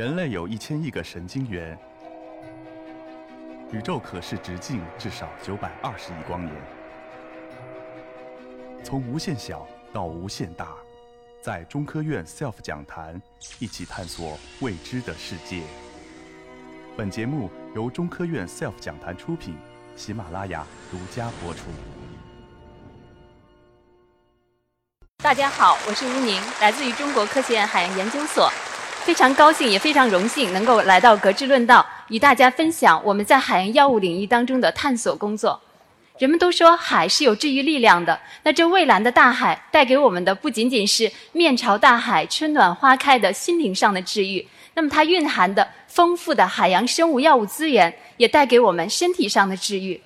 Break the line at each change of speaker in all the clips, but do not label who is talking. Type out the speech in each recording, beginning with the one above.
人类有一千亿个神经元，宇宙可视直径至少九百二十亿光年。从无限小到无限大，在中科院 SELF 讲坛一起探索未知的世界。本节目由中科院 SELF 讲坛出品，喜马拉雅独家播出。
大家好，我是吴宁，来自于中国科学院海洋研究所。非常高兴，也非常荣幸能够来到格致论道，与大家分享我们在海洋药物领域当中的探索工作。人们都说海是有治愈力量的，那这蔚蓝的大海带给我们的不仅仅是面朝大海、春暖花开的心灵上的治愈，那么它蕴含的丰富的海洋生物药物资源，也带给我们身体上的治愈。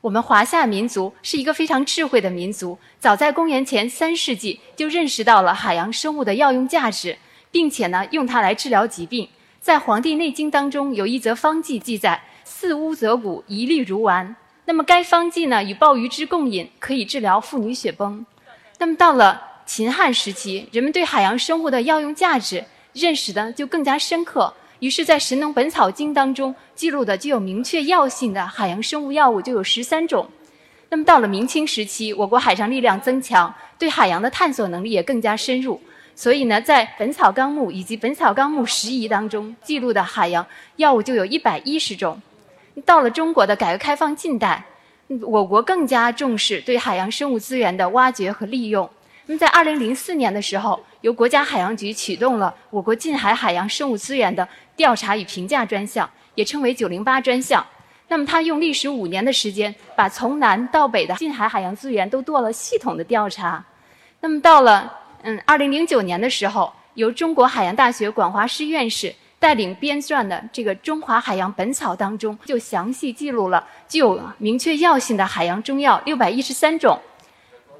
我们华夏民族是一个非常智慧的民族，早在公元前三世纪就认识到了海洋生物的药用价值。并且呢，用它来治疗疾病。在《黄帝内经》当中有一则方剂记载：“四乌泽谷，一粒如丸。”那么该方剂呢，与鲍鱼汁共饮，可以治疗妇女血崩。那么到了秦汉时期，人们对海洋生物的药用价值认识的就更加深刻。于是，在《神农本草经》当中记录的具有明确药性的海洋生物药物就有十三种。那么到了明清时期，我国海上力量增强，对海洋的探索能力也更加深入。所以呢，在《本草纲目》以及《本草纲目拾遗》当中记录的海洋药物就有一百一十种。到了中国的改革开放近代，我国更加重视对海洋生物资源的挖掘和利用。那么，在二零零四年的时候，由国家海洋局启动了我国近海海洋生物资源的调查与评价专项，也称为“九零八”专项。那么，它用历时五年的时间，把从南到北的近海海洋资源都做了系统的调查。那么，到了嗯，二零零九年的时候，由中国海洋大学管华师院士带领编撰的这个《中华海洋本草》当中，就详细记录了具有明确药性的海洋中药六百一十三种。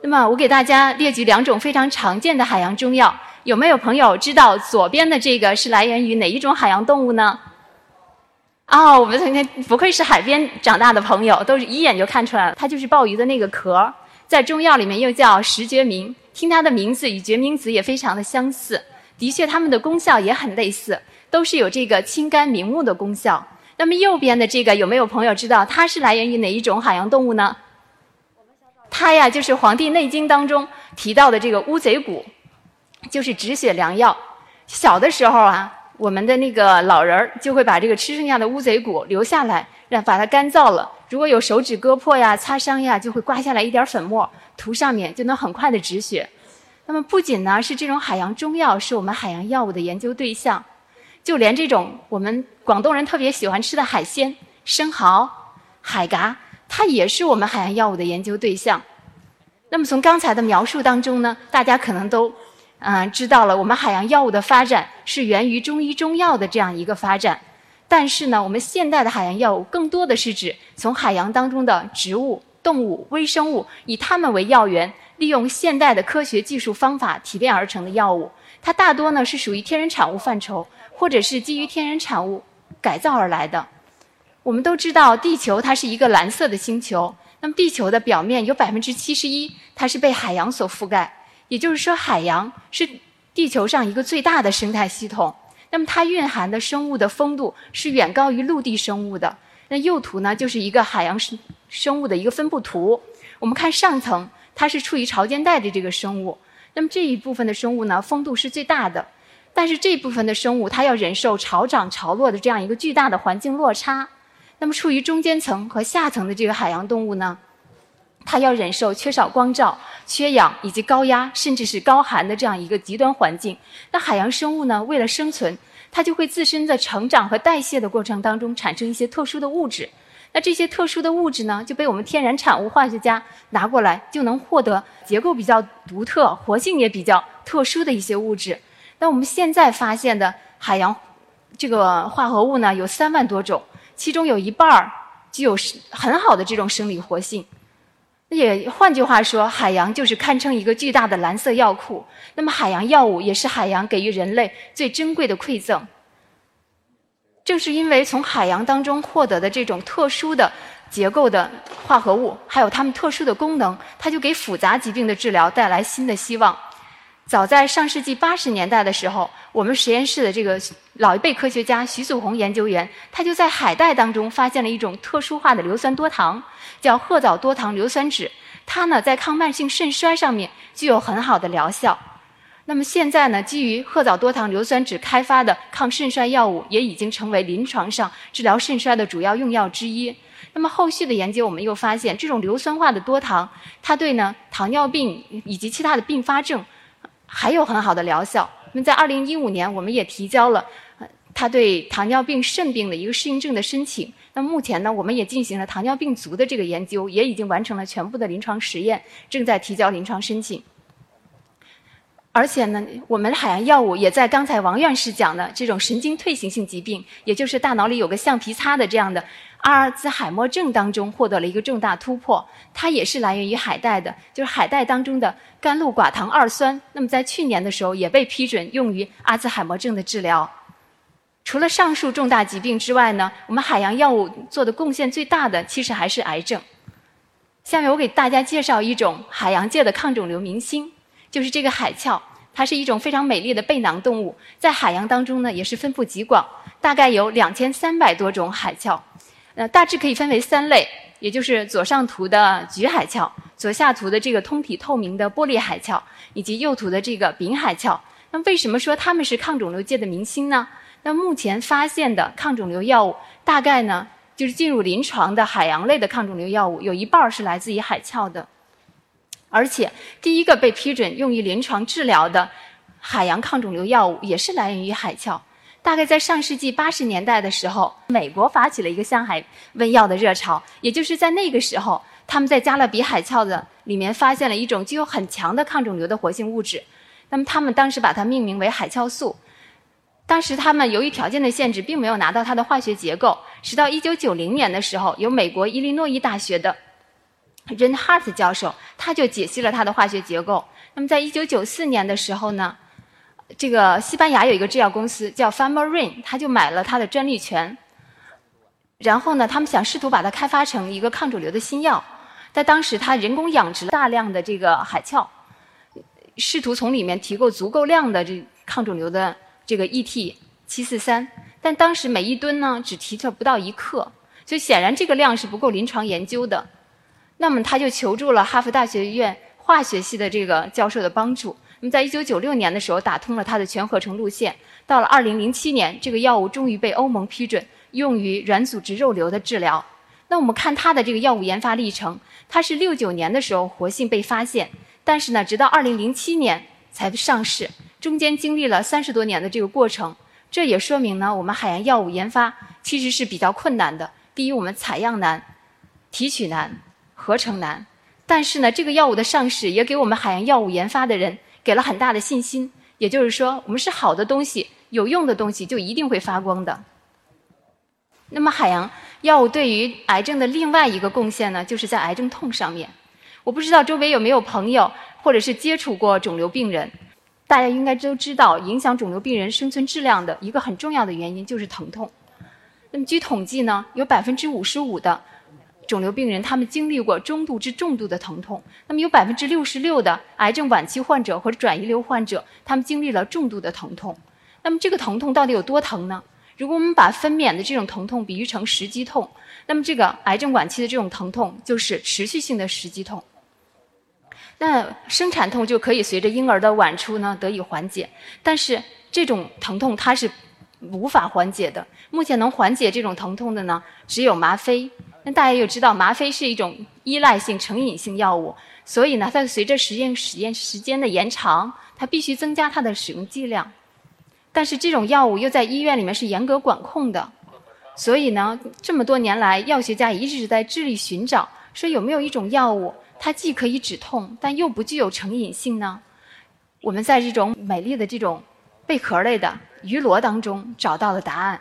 那么，我给大家列举两种非常常见的海洋中药，有没有朋友知道左边的这个是来源于哪一种海洋动物呢？哦，我们今天不愧是海边长大的朋友，都是一眼就看出来了，它就是鲍鱼的那个壳，在中药里面又叫石决明。听它的名字与决明子也非常的相似，的确它们的功效也很类似，都是有这个清肝明目的功效。那么右边的这个有没有朋友知道它是来源于哪一种海洋动物呢？它呀就是《黄帝内经》当中提到的这个乌贼骨，就是止血良药。小的时候啊，我们的那个老人儿就会把这个吃剩下的乌贼骨留下来，让把它干燥了。如果有手指割破呀、擦伤呀，就会刮下来一点粉末。涂上面就能很快的止血。那么不仅呢是这种海洋中药是我们海洋药物的研究对象，就连这种我们广东人特别喜欢吃的海鲜生蚝、海蛤，它也是我们海洋药物的研究对象。那么从刚才的描述当中呢，大家可能都嗯知道了，我们海洋药物的发展是源于中医中药的这样一个发展。但是呢，我们现代的海洋药物更多的是指从海洋当中的植物。动物、微生物以它们为药源，利用现代的科学技术方法提炼而成的药物，它大多呢是属于天然产物范畴，或者是基于天然产物改造而来的。我们都知道，地球它是一个蓝色的星球，那么地球的表面有百分之七十一它是被海洋所覆盖，也就是说，海洋是地球上一个最大的生态系统。那么它蕴含的生物的丰度是远高于陆地生物的。那右图呢，就是一个海洋生生物的一个分布图。我们看上层，它是处于潮间带的这个生物。那么这一部分的生物呢，风度是最大的。但是这部分的生物，它要忍受潮涨潮落的这样一个巨大的环境落差。那么处于中间层和下层的这个海洋动物呢，它要忍受缺少光照、缺氧以及高压甚至是高寒的这样一个极端环境。那海洋生物呢，为了生存。它就会自身在成长和代谢的过程当中产生一些特殊的物质，那这些特殊的物质呢，就被我们天然产物化学家拿过来，就能获得结构比较独特、活性也比较特殊的一些物质。那我们现在发现的海洋这个化合物呢，有三万多种，其中有一半儿具有很好的这种生理活性。也换句话说，海洋就是堪称一个巨大的蓝色药库。那么，海洋药物也是海洋给予人类最珍贵的馈赠。正是因为从海洋当中获得的这种特殊的结构的化合物，还有它们特殊的功能，它就给复杂疾病的治疗带来新的希望。早在上世纪八十年代的时候，我们实验室的这个老一辈科学家徐祖红研究员，他就在海带当中发现了一种特殊化的硫酸多糖，叫褐藻多糖硫酸酯。它呢，在抗慢性肾衰上面具有很好的疗效。那么现在呢，基于褐藻多糖硫酸酯开发的抗肾衰药物，也已经成为临床上治疗肾衰的主要用药之一。那么后续的研究，我们又发现，这种硫酸化的多糖，它对呢糖尿病以及其他的并发症。还有很好的疗效。那么在二零一五年，我们也提交了他对糖尿病肾病的一个适应症的申请。那目前呢，我们也进行了糖尿病足的这个研究，也已经完成了全部的临床实验，正在提交临床申请。而且呢，我们的海洋药物也在刚才王院士讲的这种神经退行性疾病，也就是大脑里有个橡皮擦的这样的。阿尔兹海默症当中获得了一个重大突破，它也是来源于海带的，就是海带当中的甘露寡糖二酸。那么在去年的时候也被批准用于阿尔兹海默症的治疗。除了上述重大疾病之外呢，我们海洋药物做的贡献最大的其实还是癌症。下面我给大家介绍一种海洋界的抗肿瘤明星，就是这个海鞘。它是一种非常美丽的背囊动物，在海洋当中呢也是分布极广，大概有两千三百多种海鞘。呃，大致可以分为三类，也就是左上图的菊海鞘，左下图的这个通体透明的玻璃海鞘，以及右图的这个柄海鞘。那为什么说它们是抗肿瘤界的明星呢？那目前发现的抗肿瘤药物，大概呢就是进入临床的海洋类的抗肿瘤药物，有一半是来自于海鞘的。而且第一个被批准用于临床治疗的海洋抗肿瘤药物，也是来源于海鞘。大概在上世纪八十年代的时候，美国发起了一个向海问药的热潮。也就是在那个时候，他们在加勒比海鞘的里面发现了一种具有很强的抗肿瘤的活性物质。那么他们当时把它命名为海鞘素。当时他们由于条件的限制，并没有拿到它的化学结构。直到一九九零年的时候，由美国伊利诺伊大学的 Ren Hart 教授，他就解析了它的化学结构。那么在一九九四年的时候呢？这个西班牙有一个制药公司叫 Farmarin，他就买了它的专利权。然后呢，他们想试图把它开发成一个抗肿瘤的新药。在当时，他人工养殖了大量的这个海鞘，试图从里面提供足够量的这抗肿瘤的这个 ET 七四三。但当时每一吨呢，只提出不到一克，所以显然这个量是不够临床研究的。那么他就求助了哈佛大学院化学系的这个教授的帮助。那么，在一九九六年的时候，打通了它的全合成路线。到了二零零七年，这个药物终于被欧盟批准用于软组织肉瘤的治疗。那我们看它的这个药物研发历程，它是六九年的时候活性被发现，但是呢，直到二零零七年才上市，中间经历了三十多年的这个过程。这也说明呢，我们海洋药物研发其实是比较困难的。第一，我们采样难，提取难，合成难。但是呢，这个药物的上市也给我们海洋药物研发的人。给了很大的信心，也就是说，我们是好的东西，有用的东西就一定会发光的。那么，海洋药物对于癌症的另外一个贡献呢，就是在癌症痛上面。我不知道周围有没有朋友或者是接触过肿瘤病人，大家应该都知道，影响肿瘤病人生存质量的一个很重要的原因就是疼痛。那么，据统计呢，有百分之五十五的。肿瘤病人他们经历过中度至重度的疼痛，那么有百分之六十六的癌症晚期患者或者转移瘤患者，他们经历了重度的疼痛。那么这个疼痛到底有多疼呢？如果我们把分娩的这种疼痛比喻成时肌痛，那么这个癌症晚期的这种疼痛就是持续性的时肌痛。那生产痛就可以随着婴儿的晚出呢得以缓解，但是这种疼痛它是无法缓解的。目前能缓解这种疼痛的呢，只有吗啡。那大家又知道，吗啡是一种依赖性成瘾性药物，所以呢，它随着实验实验时间的延长，它必须增加它的使用剂量。但是这种药物又在医院里面是严格管控的，所以呢，这么多年来，药学家一直在致力寻找，说有没有一种药物，它既可以止痛，但又不具有成瘾性呢？我们在这种美丽的这种贝壳类的鱼螺当中找到了答案。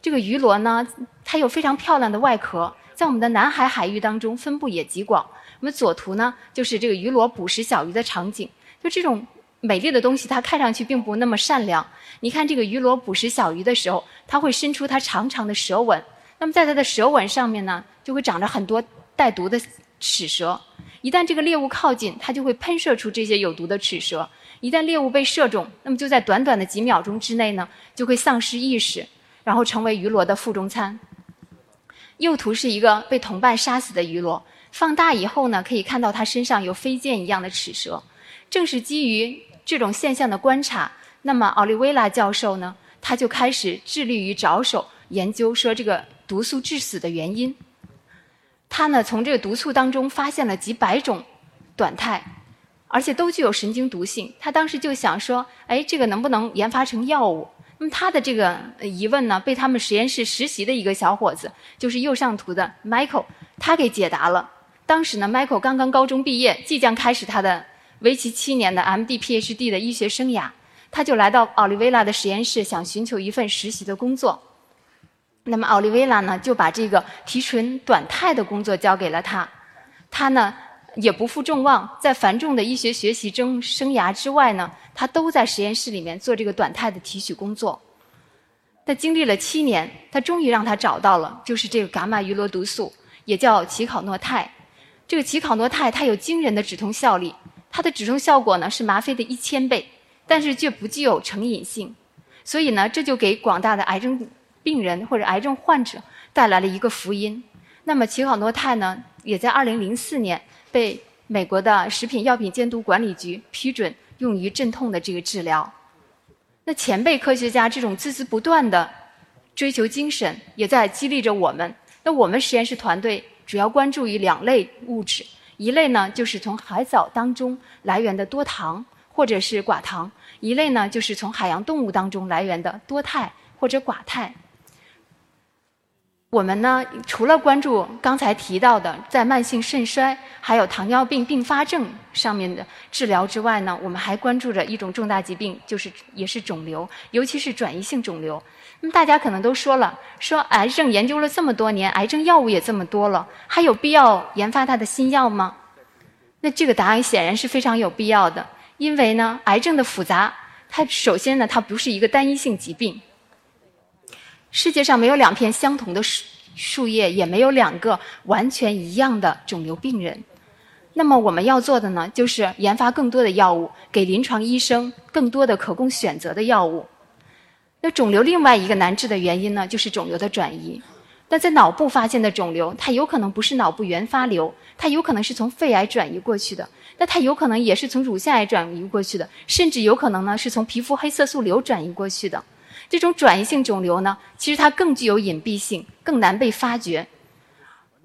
这个鱼螺呢，它有非常漂亮的外壳。在我们的南海海域当中，分布也极广。我们左图呢，就是这个鱼螺捕食小鱼的场景。就这种美丽的东西，它看上去并不那么善良。你看这个鱼螺捕食小鱼的时候，它会伸出它长长的舌吻。那么在它的舌吻上面呢，就会长着很多带毒的齿舌。一旦这个猎物靠近，它就会喷射出这些有毒的齿舌。一旦猎物被射中，那么就在短短的几秒钟之内呢，就会丧失意识，然后成为鱼螺的腹中餐。右图是一个被同伴杀死的鱼螺，放大以后呢，可以看到它身上有飞剑一样的齿舌。正是基于这种现象的观察，那么奥利维拉教授呢，他就开始致力于着手研究说这个毒素致死的原因。他呢，从这个毒素当中发现了几百种短肽，而且都具有神经毒性。他当时就想说，哎，这个能不能研发成药物？那么他的这个疑问呢，被他们实验室实习的一个小伙子，就是右上图的 Michael，他给解答了。当时呢，Michael 刚刚高中毕业，即将开始他的为期七年的 MD、PhD 的医学生涯，他就来到奥利维拉的实验室，想寻求一份实习的工作。那么奥利维拉呢，就把这个提纯短肽的工作交给了他。他呢也不负众望，在繁重的医学学习中生涯之外呢，他都在实验室里面做这个短肽的提取工作。他经历了七年，他终于让他找到了，就是这个伽马鱼螺毒素，也叫奇考诺肽。这个奇考诺肽它有惊人的止痛效力，它的止痛效果呢是吗啡的一千倍，但是却不具有成瘾性。所以呢，这就给广大的癌症。病人或者癌症患者带来了一个福音。那么奇考诺肽呢，也在二零零四年被美国的食品药品监督管理局批准用于镇痛的这个治疗。那前辈科学家这种孜孜不断的追求精神，也在激励着我们。那我们实验室团队主要关注于两类物质，一类呢就是从海藻当中来源的多糖或者是寡糖，一类呢就是从海洋动物当中来源的多肽或者寡肽。我们呢，除了关注刚才提到的在慢性肾衰还有糖尿病并发症上面的治疗之外呢，我们还关注着一种重大疾病，就是也是肿瘤，尤其是转移性肿瘤。那么大家可能都说了，说癌症研究了这么多年，癌症药物也这么多了，还有必要研发它的新药吗？那这个答案显然是非常有必要的，因为呢，癌症的复杂，它首先呢，它不是一个单一性疾病。世界上没有两片相同的树树叶，也没有两个完全一样的肿瘤病人。那么我们要做的呢，就是研发更多的药物，给临床医生更多的可供选择的药物。那肿瘤另外一个难治的原因呢，就是肿瘤的转移。那在脑部发现的肿瘤，它有可能不是脑部原发瘤，它有可能是从肺癌转移过去的，那它有可能也是从乳腺癌转移过去的，甚至有可能呢是从皮肤黑色素瘤转移过去的。这种转移性肿瘤呢，其实它更具有隐蔽性，更难被发觉。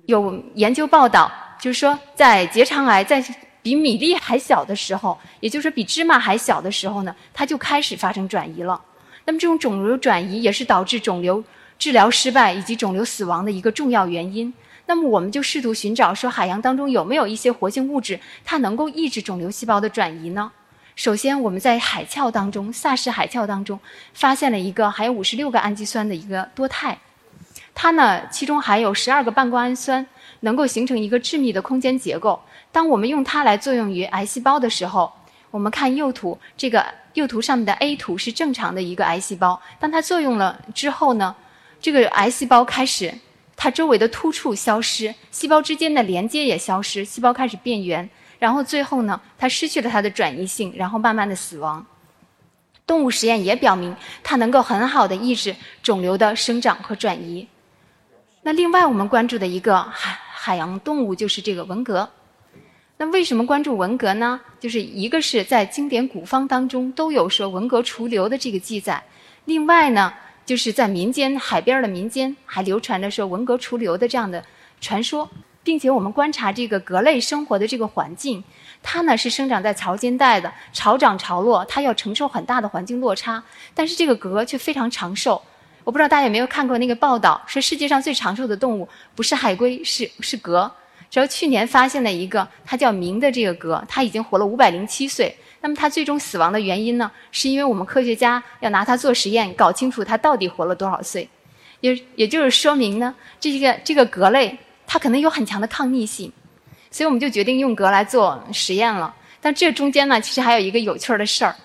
有研究报道，就是说，在结肠癌在比米粒还小的时候，也就是说比芝麻还小的时候呢，它就开始发生转移了。那么，这种肿瘤转移也是导致肿瘤治疗失败以及肿瘤死亡的一个重要原因。那么，我们就试图寻找说，海洋当中有没有一些活性物质，它能够抑制肿瘤细胞的转移呢？首先，我们在海鞘当中，萨氏海鞘当中发现了一个含有五十六个氨基酸的一个多肽，它呢其中含有十二个半胱氨酸，能够形成一个致密的空间结构。当我们用它来作用于癌细胞的时候，我们看右图，这个右图上面的 A 图是正常的一个癌细胞。当它作用了之后呢，这个癌细胞开始它周围的突触消失，细胞之间的连接也消失，细胞开始变圆。然后最后呢，它失去了它的转移性，然后慢慢的死亡。动物实验也表明，它能够很好的抑制肿瘤的生长和转移。那另外我们关注的一个海海洋动物就是这个文蛤。那为什么关注文蛤呢？就是一个是在经典古方当中都有说文蛤除瘤的这个记载，另外呢，就是在民间海边的民间还流传着说文蛤除瘤的这样的传说。并且我们观察这个蛤类生活的这个环境，它呢是生长在潮间带的，潮涨潮落，它要承受很大的环境落差。但是这个蛤却非常长寿。我不知道大家有没有看过那个报道，说世界上最长寿的动物不是海龟，是是蛤。只要去年发现了一个，它叫明的这个蛤，它已经活了五百零七岁。那么它最终死亡的原因呢，是因为我们科学家要拿它做实验，搞清楚它到底活了多少岁。也也就是说明呢，这个这个蛤类。它可能有很强的抗逆性，所以我们就决定用蛤来做实验了。但这中间呢，其实还有一个有趣儿的事儿，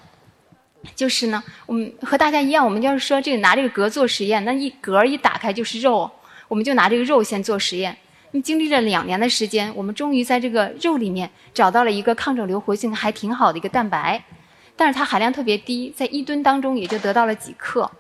就是呢，我们和大家一样，我们要是说这个拿这个蛤做实验，那一蛤一打开就是肉，我们就拿这个肉先做实验。那么经历了两年的时间，我们终于在这个肉里面找到了一个抗肿瘤活性还挺好的一个蛋白。但是它含量特别低，在一吨当中也就得到了几克。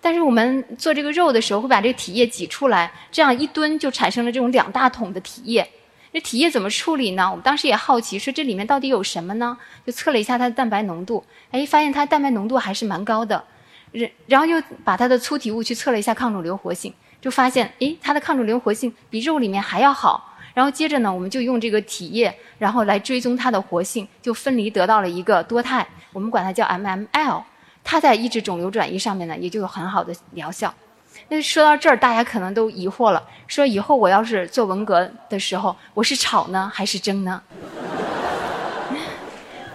但是我们做这个肉的时候，会把这个体液挤出来，这样一吨就产生了这种两大桶的体液。这体液怎么处理呢？我们当时也好奇，说这里面到底有什么呢？就测了一下它的蛋白浓度，哎，发现它蛋白浓度还是蛮高的。然然后又把它的粗体物去测了一下抗肿瘤活性，就发现，哎，它的抗肿瘤活性比肉里面还要好。然后接着呢，我们就用这个体液，然后来追踪它的活性，就分离得到了一个多肽，我们管它叫 MML。它在抑制肿瘤转移上面呢，也就有很好的疗效。那说到这儿，大家可能都疑惑了，说以后我要是做文革的时候，我是炒呢还是蒸呢？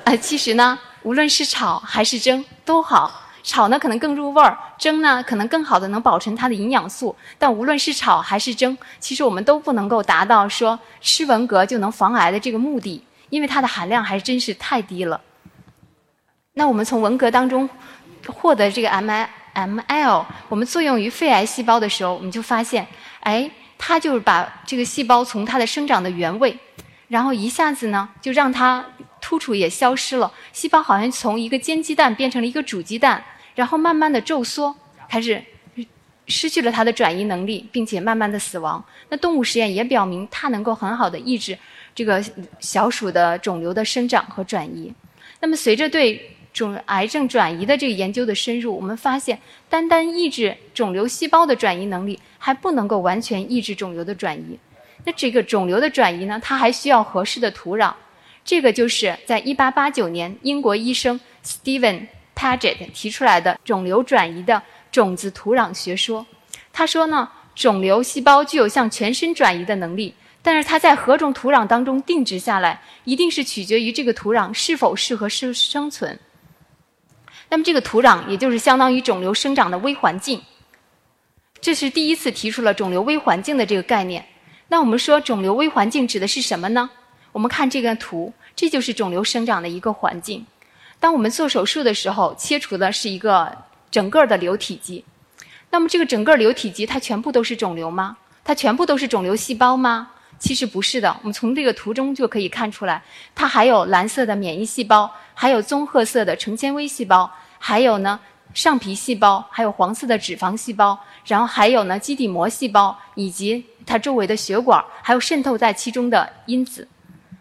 啊，其实呢，无论是炒还是蒸都好。炒呢可能更入味儿，蒸呢可能更好的能保存它的营养素。但无论是炒还是蒸，其实我们都不能够达到说吃文革就能防癌的这个目的，因为它的含量还真是太低了。那我们从文革当中。获得这个 M I M L，我们作用于肺癌细胞的时候，我们就发现，哎，它就是把这个细胞从它的生长的原位，然后一下子呢，就让它突触也消失了，细胞好像从一个煎鸡蛋变成了一个煮鸡蛋，然后慢慢的皱缩，开始失去了它的转移能力，并且慢慢的死亡。那动物实验也表明，它能够很好的抑制这个小鼠的肿瘤的生长和转移。那么随着对肿癌症转移的这个研究的深入，我们发现，单单抑制肿瘤细胞的转移能力还不能够完全抑制肿瘤的转移。那这个肿瘤的转移呢，它还需要合适的土壤。这个就是在1889年英国医生 Stephen Paget 提出来的肿瘤转移的种子土壤学说。他说呢，肿瘤细胞具有向全身转移的能力，但是它在何种土壤当中定植下来，一定是取决于这个土壤是否适合生生存。那么这个土壤也就是相当于肿瘤生长的微环境，这是第一次提出了肿瘤微环境的这个概念。那我们说肿瘤微环境指的是什么呢？我们看这个图，这就是肿瘤生长的一个环境。当我们做手术的时候，切除的是一个整个的瘤体积。那么这个整个瘤体积它全部都是肿瘤吗？它全部都是肿瘤细胞吗？其实不是的。我们从这个图中就可以看出来，它还有蓝色的免疫细胞。还有棕褐色的成纤维细胞，还有呢上皮细胞，还有黄色的脂肪细胞，然后还有呢基底膜细胞，以及它周围的血管，还有渗透在其中的因子。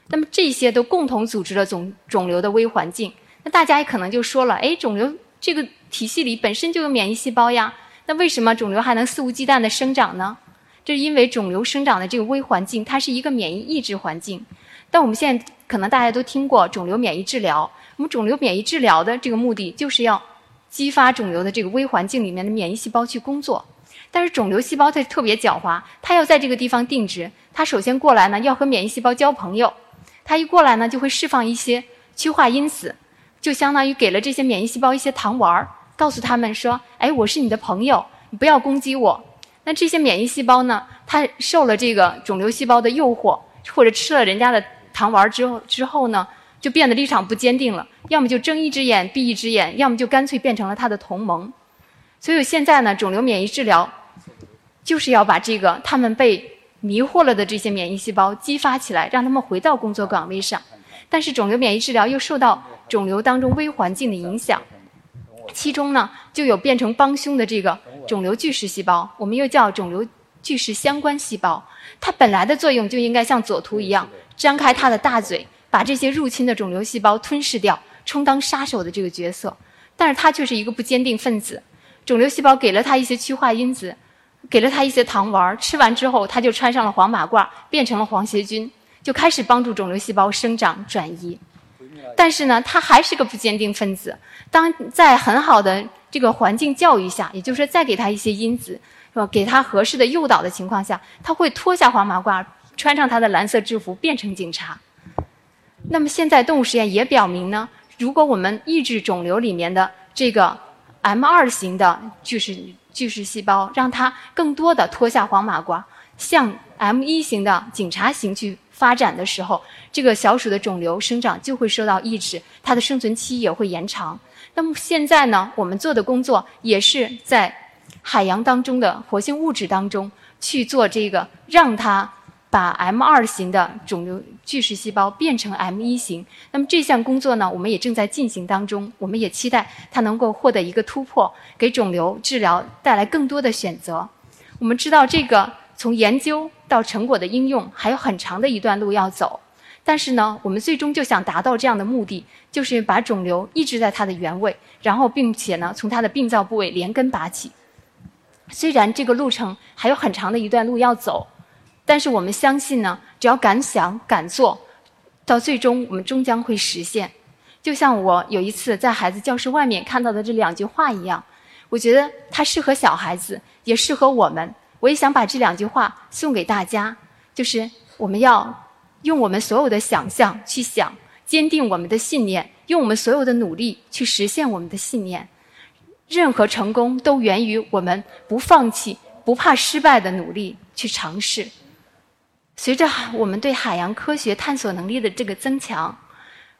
那么这些都共同组织了肿肿瘤的微环境。那大家也可能就说了，哎，肿瘤这个体系里本身就有免疫细胞呀，那为什么肿瘤还能肆无忌惮的生长呢？这是因为肿瘤生长的这个微环境，它是一个免疫抑制环境。但我们现在可能大家都听过肿瘤免疫治疗。我们肿瘤免疫治疗的这个目的，就是要激发肿瘤的这个微环境里面的免疫细胞去工作。但是肿瘤细胞它特别狡猾，它要在这个地方定植，它首先过来呢要和免疫细胞交朋友，它一过来呢就会释放一些趋化因子，就相当于给了这些免疫细胞一些糖丸儿，告诉他们说：“哎，我是你的朋友，你不要攻击我。”那这些免疫细胞呢，它受了这个肿瘤细胞的诱惑，或者吃了人家的糖丸之后之后呢？就变得立场不坚定了，要么就睁一只眼闭一只眼，要么就干脆变成了他的同盟。所以现在呢，肿瘤免疫治疗就是要把这个他们被迷惑了的这些免疫细胞激发起来，让他们回到工作岗位上。但是肿瘤免疫治疗又受到肿瘤当中微环境的影响，其中呢就有变成帮凶的这个肿瘤巨噬细胞，我们又叫肿瘤巨噬相关细胞。它本来的作用就应该像左图一样，张开它的大嘴。把这些入侵的肿瘤细胞吞噬掉，充当杀手的这个角色，但是它却是一个不坚定分子。肿瘤细胞给了它一些趋化因子，给了它一些糖丸，吃完之后，它就穿上了黄马褂，变成了黄协菌，就开始帮助肿瘤细胞生长转移。但是呢，他还是个不坚定分子。当在很好的这个环境教育下，也就是说，再给他一些因子，是吧？给他合适的诱导的情况下，他会脱下黄马褂，穿上他的蓝色制服，变成警察。那么现在动物实验也表明呢，如果我们抑制肿瘤里面的这个 M 二型的巨噬巨噬细胞，让它更多的脱下黄马褂，向 M 一型的警察型去发展的时候，这个小鼠的肿瘤生长就会受到抑制，它的生存期也会延长。那么现在呢，我们做的工作也是在海洋当中的活性物质当中去做这个，让它。把 M 二型的肿瘤巨噬细胞变成 M 一型。那么这项工作呢，我们也正在进行当中。我们也期待它能够获得一个突破，给肿瘤治疗带来更多的选择。我们知道，这个从研究到成果的应用还有很长的一段路要走。但是呢，我们最终就想达到这样的目的，就是把肿瘤抑制在它的原位，然后并且呢，从它的病灶部位连根拔起。虽然这个路程还有很长的一段路要走。但是我们相信呢，只要敢想敢做，到最终我们终将会实现。就像我有一次在孩子教室外面看到的这两句话一样，我觉得它适合小孩子，也适合我们。我也想把这两句话送给大家，就是我们要用我们所有的想象去想，坚定我们的信念，用我们所有的努力去实现我们的信念。任何成功都源于我们不放弃、不怕失败的努力去尝试。随着我们对海洋科学探索能力的这个增强，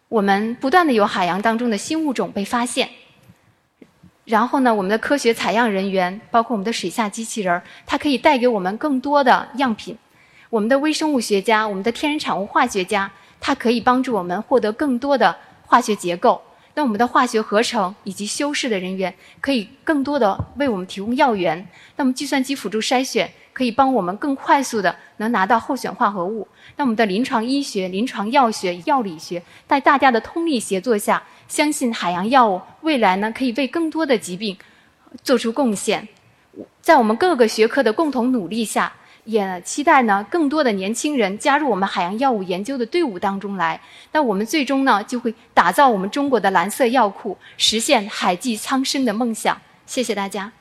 我们不断的有海洋当中的新物种被发现。然后呢，我们的科学采样人员，包括我们的水下机器人，它可以带给我们更多的样品。我们的微生物学家，我们的天然产物化学家，它可以帮助我们获得更多的化学结构。那我们的化学合成以及修饰的人员，可以更多的为我们提供药源。那么计算机辅助筛选。可以帮我们更快速的能拿到候选化合物。那我们的临床医学、临床药学、药理学，在大家的通力协作下，相信海洋药物未来呢可以为更多的疾病做出贡献。在我们各个学科的共同努力下，也期待呢更多的年轻人加入我们海洋药物研究的队伍当中来。那我们最终呢就会打造我们中国的蓝色药库，实现海济苍生的梦想。谢谢大家。